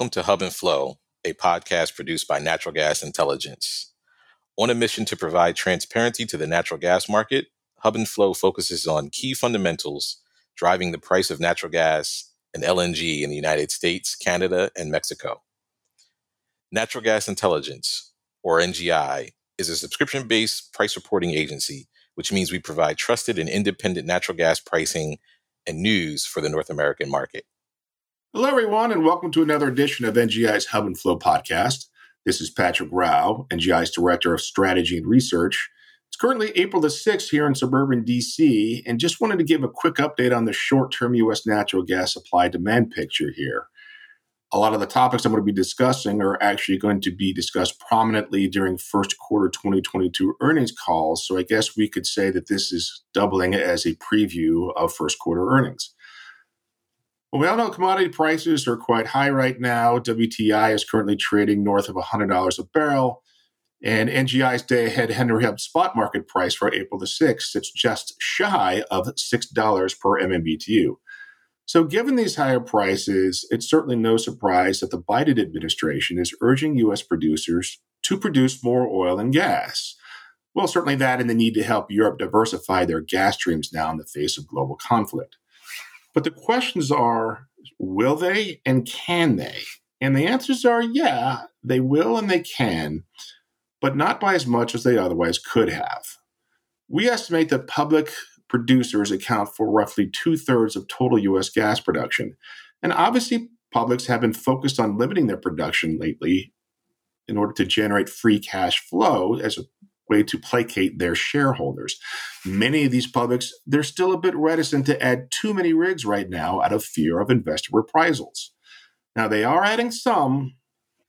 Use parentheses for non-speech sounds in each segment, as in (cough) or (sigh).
Welcome to Hub and Flow, a podcast produced by Natural Gas Intelligence. On a mission to provide transparency to the natural gas market, Hub and Flow focuses on key fundamentals driving the price of natural gas and LNG in the United States, Canada, and Mexico. Natural Gas Intelligence, or NGI, is a subscription based price reporting agency, which means we provide trusted and independent natural gas pricing and news for the North American market. Hello, everyone, and welcome to another edition of NGI's Hub and Flow podcast. This is Patrick Rau, NGI's Director of Strategy and Research. It's currently April the 6th here in suburban DC, and just wanted to give a quick update on the short term U.S. natural gas supply demand picture here. A lot of the topics I'm going to be discussing are actually going to be discussed prominently during first quarter 2022 earnings calls, so I guess we could say that this is doubling as a preview of first quarter earnings. Well, we all know commodity prices are quite high right now. WTI is currently trading north of $100 a barrel. And NGI's day ahead Henry Hub spot market price for April the 6th sits just shy of $6 per MMBTU. So, given these higher prices, it's certainly no surprise that the Biden administration is urging U.S. producers to produce more oil and gas. Well, certainly that and the need to help Europe diversify their gas streams now in the face of global conflict. But the questions are will they and can they? And the answers are yeah, they will and they can, but not by as much as they otherwise could have. We estimate that public producers account for roughly two thirds of total US gas production. And obviously, publics have been focused on limiting their production lately in order to generate free cash flow as way to placate their shareholders. Many of these publics, they're still a bit reticent to add too many rigs right now out of fear of investor reprisals. Now, they are adding some,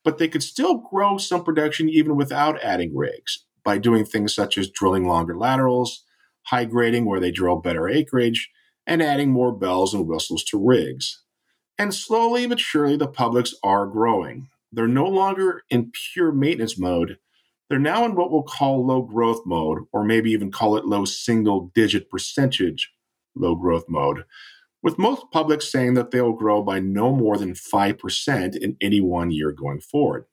but they could still grow some production even without adding rigs by doing things such as drilling longer laterals, high grading where they drill better acreage, and adding more bells and whistles to rigs. And slowly but surely, the publics are growing. They're no longer in pure maintenance mode they're now in what we'll call low growth mode, or maybe even call it low single digit percentage low growth mode, with most publics saying that they'll grow by no more than 5% in any one year going forward.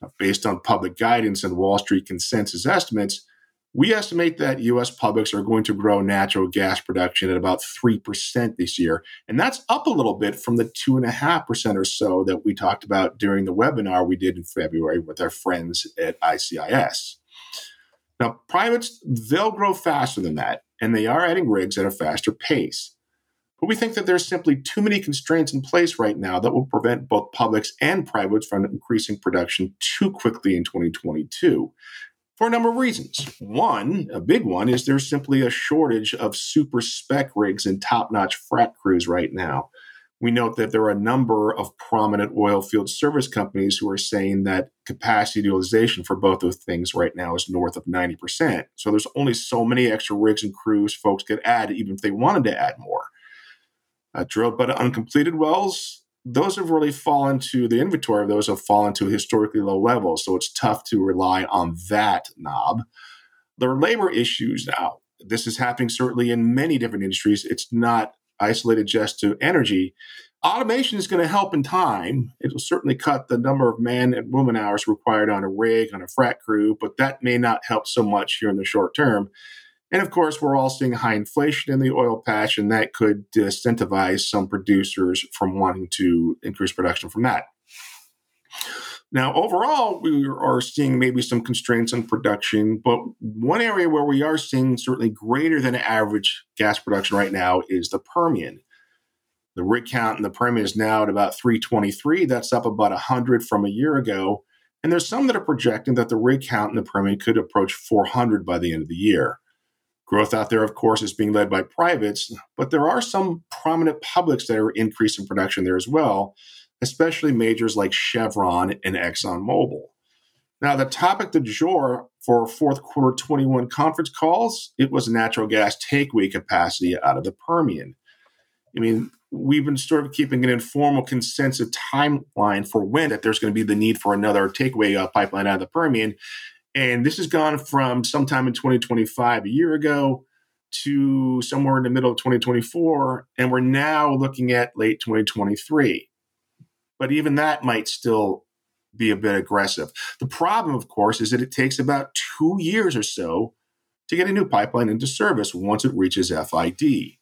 Now, based on public guidance and Wall Street consensus estimates, we estimate that US publics are going to grow natural gas production at about 3% this year. And that's up a little bit from the 2.5% or so that we talked about during the webinar we did in February with our friends at ICIS. Now, privates, they'll grow faster than that, and they are adding rigs at a faster pace. But we think that there's simply too many constraints in place right now that will prevent both publics and privates from increasing production too quickly in 2022 for a number of reasons. One, a big one, is there's simply a shortage of super spec rigs and top notch frac crews right now. We note that there are a number of prominent oil field service companies who are saying that capacity utilization for both those things right now is north of 90%. So there's only so many extra rigs and crews folks could add, even if they wanted to add more. Uh, drilled but uncompleted wells those have really fallen to the inventory of those have fallen to historically low levels. So it's tough to rely on that knob. There are labor issues now. This is happening certainly in many different industries. It's not isolated just to energy. Automation is going to help in time. It will certainly cut the number of man and woman hours required on a rig, on a frac crew, but that may not help so much here in the short term. And of course, we're all seeing high inflation in the oil patch, and that could disincentivize some producers from wanting to increase production from that. Now, overall, we are seeing maybe some constraints on production, but one area where we are seeing certainly greater than average gas production right now is the Permian. The rig count in the Permian is now at about 323. That's up about 100 from a year ago. And there's some that are projecting that the rig count in the Permian could approach 400 by the end of the year. Growth out there, of course, is being led by privates, but there are some prominent publics that are increasing production there as well, especially majors like Chevron and ExxonMobil. Now, the topic du jour for fourth quarter 21 conference calls, it was natural gas takeaway capacity out of the Permian. I mean, we've been sort of keeping an informal consensus timeline for when that there's going to be the need for another takeaway uh, pipeline out of the Permian. And this has gone from sometime in 2025, a year ago, to somewhere in the middle of 2024. And we're now looking at late 2023. but even that might still be a bit aggressive. The problem, of course, is that it takes about two years or so to get a new pipeline into service once it reaches FID.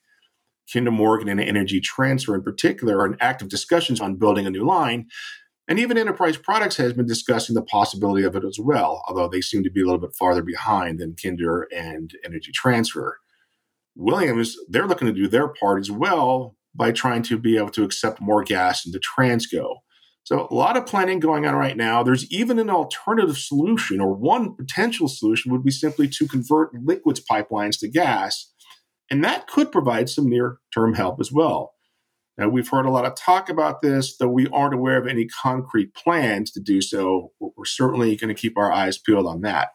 Kinder Morgan and Energy Transfer, in particular, are in active discussions on building a new line. And even Enterprise Products has been discussing the possibility of it as well, although they seem to be a little bit farther behind than Kinder and Energy Transfer. Williams, they're looking to do their part as well by trying to be able to accept more gas into Transco. So, a lot of planning going on right now. There's even an alternative solution, or one potential solution would be simply to convert liquids pipelines to gas and that could provide some near term help as well. Now, we've heard a lot of talk about this, though we aren't aware of any concrete plans to do so. We're certainly going to keep our eyes peeled on that.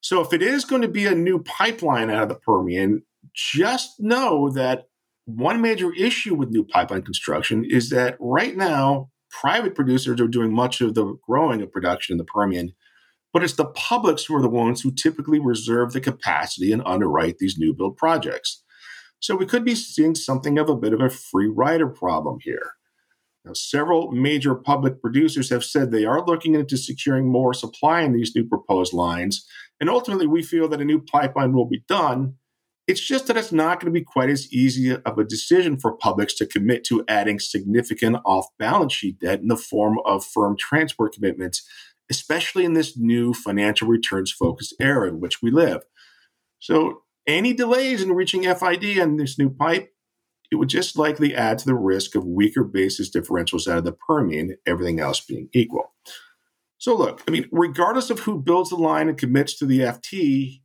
So, if it is going to be a new pipeline out of the Permian, just know that one major issue with new pipeline construction is that right now, private producers are doing much of the growing of production in the Permian but it's the publics who are the ones who typically reserve the capacity and underwrite these new build projects. So we could be seeing something of a bit of a free rider problem here. Now, several major public producers have said they are looking into securing more supply in these new proposed lines, and ultimately we feel that a new pipeline will be done. It's just that it's not going to be quite as easy of a decision for publics to commit to adding significant off balance sheet debt in the form of firm transport commitments especially in this new financial returns focused era in which we live. So, any delays in reaching FID on this new pipe, it would just likely add to the risk of weaker basis differentials out of the Permian, everything else being equal. So, look, I mean, regardless of who builds the line and commits to the FT,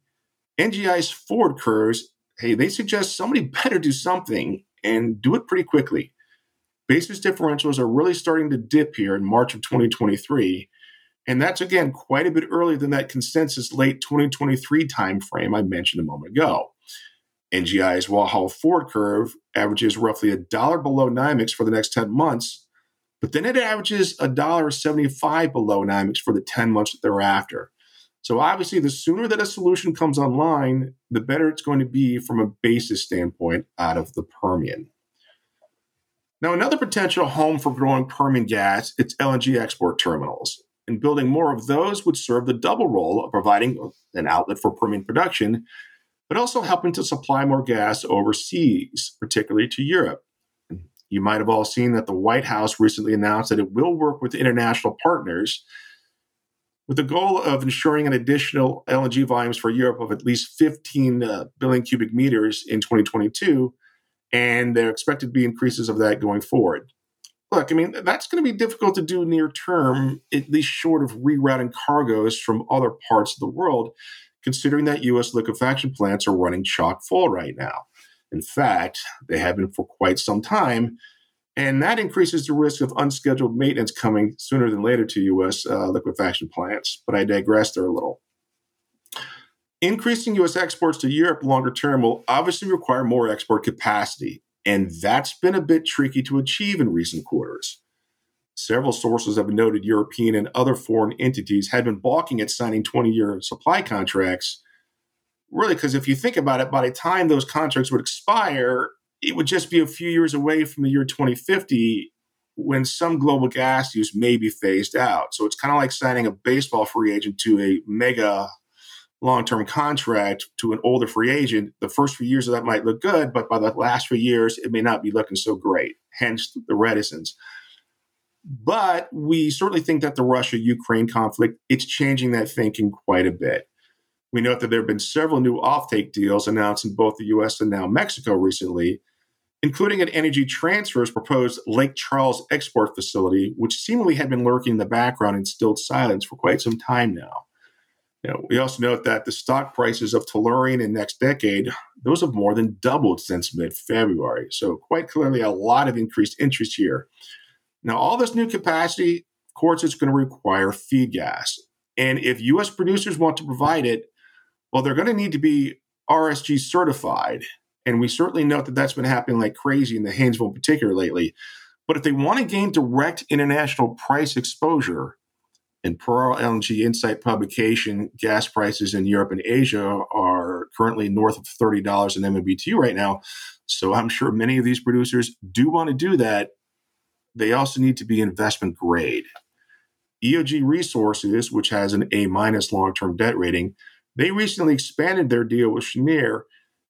NGI's forward curves, hey, they suggest somebody (laughs) better do something and do it pretty quickly. Basis differentials are really starting to dip here in March of 2023 and that's again quite a bit earlier than that consensus late 2023 timeframe I mentioned a moment ago. NGI's Waha forward curve averages roughly a dollar below NYMEX for the next 10 months, but then it averages a dollar 75 below NYMEX for the 10 months thereafter. So obviously, the sooner that a solution comes online, the better it's going to be from a basis standpoint out of the Permian. Now, another potential home for growing Permian gas, it's LNG export terminals and building more of those would serve the double role of providing an outlet for Permian production, but also helping to supply more gas overseas, particularly to Europe. You might have all seen that the White House recently announced that it will work with international partners with the goal of ensuring an additional LNG volumes for Europe of at least 15 uh, billion cubic meters in 2022. And there are expected to be increases of that going forward look, I mean, that's going to be difficult to do near term, at least short of rerouting cargoes from other parts of the world, considering that U.S. liquefaction plants are running chock full right now. In fact, they have been for quite some time. And that increases the risk of unscheduled maintenance coming sooner than later to U.S. Uh, liquefaction plants. But I digress there a little. Increasing U.S. exports to Europe longer term will obviously require more export capacity. And that's been a bit tricky to achieve in recent quarters. Several sources have noted European and other foreign entities had been balking at signing 20 year supply contracts. Really, because if you think about it, by the time those contracts would expire, it would just be a few years away from the year 2050 when some global gas use may be phased out. So it's kind of like signing a baseball free agent to a mega long term contract to an older free agent, the first few years of that might look good, but by the last few years, it may not be looking so great. Hence the reticence. But we certainly think that the Russia Ukraine conflict, it's changing that thinking quite a bit. We note that there have been several new offtake deals announced in both the US and now Mexico recently, including an Energy Transfer's proposed Lake Charles export facility, which seemingly had been lurking in the background in stilled silence for quite some time now. You know, we also note that the stock prices of Tellurian in NextDecade; those have more than doubled since mid-February. So quite clearly a lot of increased interest here. Now, all this new capacity, of course, it's going to require feed gas. And if U.S. producers want to provide it, well, they're going to need to be RSG certified. And we certainly note that that's been happening like crazy in the Haynesville in particular lately. But if they want to gain direct international price exposure, per our LNG Insight publication, gas prices in Europe and Asia are currently north of $30 an MMBTU right now. So I'm sure many of these producers do want to do that. they also need to be investment grade. EOG Resources, which has an A minus long term debt rating, they recently expanded their deal with Cheniere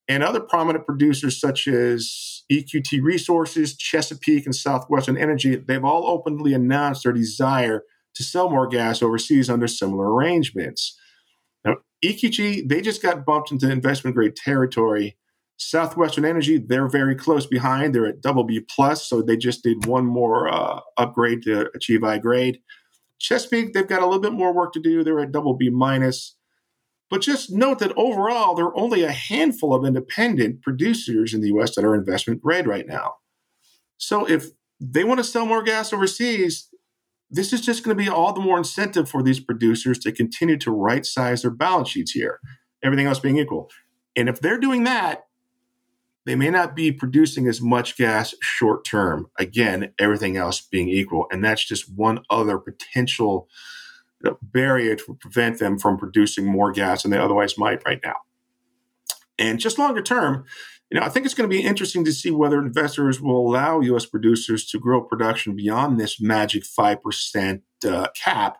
and other prominent producers such as EQT Resources, Chesapeake, and Southwestern Energy. They've all openly announced their desire to sell more gas overseas under similar arrangements. Now, EQT, they just got bumped into investment grade territory. Southwestern Energy, they're very close behind. They're at double B plus, so they just did one more uh, upgrade to achieve I grade. Chesapeake, they've got a little bit more work to do. They're at double B minus. But just note that overall, there are only a handful of independent producers in the US that are investment grade right now. So if they want to sell more gas overseas, this is just going to be all the more incentive for these producers to continue to right size their balance sheets here, everything else being equal. And if they're doing that, they may not be producing as much gas short term. Again, everything else being equal. And that's just one other potential barrier to prevent them from producing more gas than they otherwise might right now. And just longer term, you know, I think it's going to be interesting to see whether investors will allow U.S. producers to grow production beyond this magic five percent uh, cap,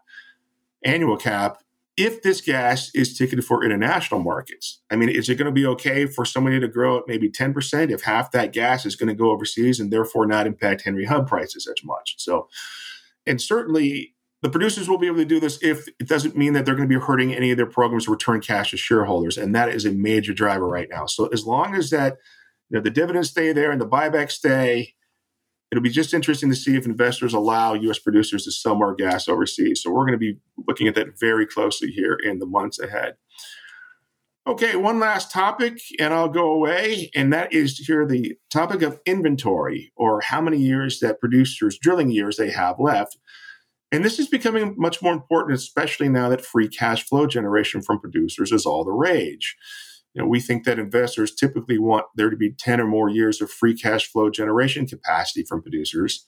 annual cap, if this gas is ticketed for international markets. I mean, is it going to be okay for somebody to grow at maybe ten percent if half that gas is going to go overseas and therefore not impact Henry Hub prices as much? So, and certainly the producers will be able to do this if it doesn't mean that they're going to be hurting any of their programs to return cash to shareholders. And that is a major driver right now. So as long as that, you know, the dividends stay there and the buybacks stay, it'll be just interesting to see if investors allow U.S. producers to sell more gas overseas. So we're going to be looking at that very closely here in the months ahead. Okay, one last topic, and I'll go away, and that is here the topic of inventory, or how many years that producers, drilling years, they have left. And this is becoming much more important, especially now that free cash flow generation from producers is all the rage. You know, we think that investors typically want there to be 10 or more years of free cash flow generation capacity from producers.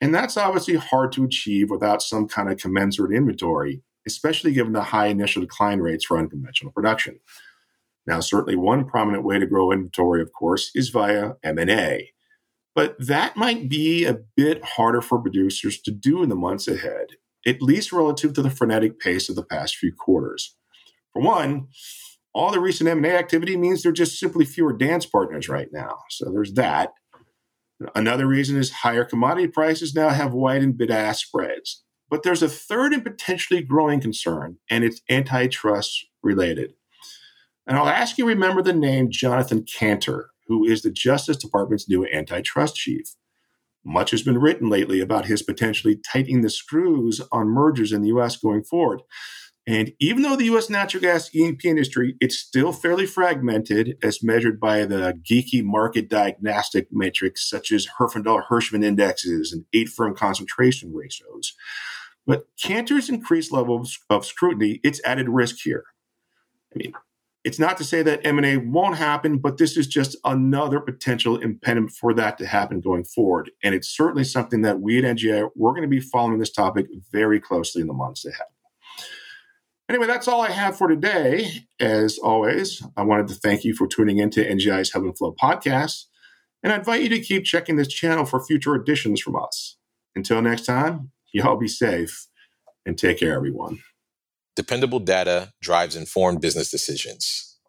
And that's obviously hard to achieve without some kind of commensurate inventory, especially given the high initial decline rates for unconventional production. Now, certainly one prominent way to grow inventory, of course, is via M&A. But that might be a bit harder for producers to do in the months ahead, at least relative to the frenetic pace of the past few quarters. For one, all the recent M&A activity means there are just simply fewer dance partners right now. So there's that. Another reason is higher commodity prices now have widened bid ask spreads. But there's a third and potentially growing concern, and it's antitrust related. And I'll ask you remember the name Jonathan Kanter, who is the Justice Department's new antitrust chief. Much has been written lately about his potentially tightening the screws on mergers in the US going forward. And even though the US natural gas E&P industry, it's still fairly fragmented as measured by the geeky market diagnostic metrics such as Herfindahl Hirschman indexes and eight firm concentration ratios. But Kanter's increased level of scrutiny, it's added risk here. I mean, it's not to say that M&A won't happen, but this is just another potential impediment for that to happen going forward. And it's certainly something that we at NGI, we're going to be following this topic very closely in the months ahead. Anyway, that's all I have for today. As always, I wanted to thank you for tuning into NGI's Hub and Flow podcast, and I invite you to keep checking this channel for future editions from us. Until next time, y'all be safe and take care, everyone. Dependable data drives informed business decisions.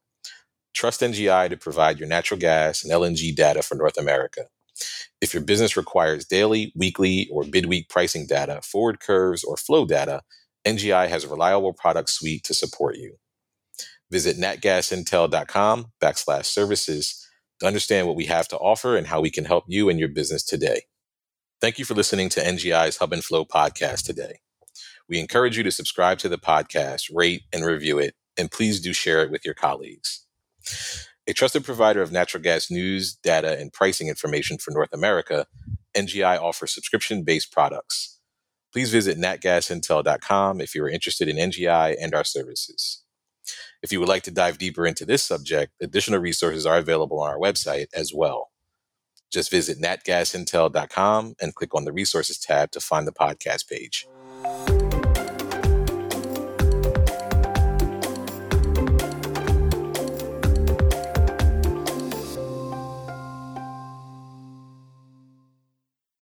Trust NGI to provide your natural gas and LNG data for North America. If your business requires daily, weekly, or bid-week pricing data, forward curves, or flow data, NGI has a reliable product suite to support you. Visit natgasintel.com backslash services to understand what we have to offer and how we can help you and your business today. Thank you for listening to NGI's Hub and Flow podcast today. We encourage you to subscribe to the podcast, rate and review it, and please do share it with your colleagues. A trusted provider of natural gas news, data, and pricing information for North America, NGI offers subscription based products. Please visit natgasintel.com if you are interested in NGI and our services. If you would like to dive deeper into this subject, additional resources are available on our website as well. Just visit natgasintel.com and click on the resources tab to find the podcast page.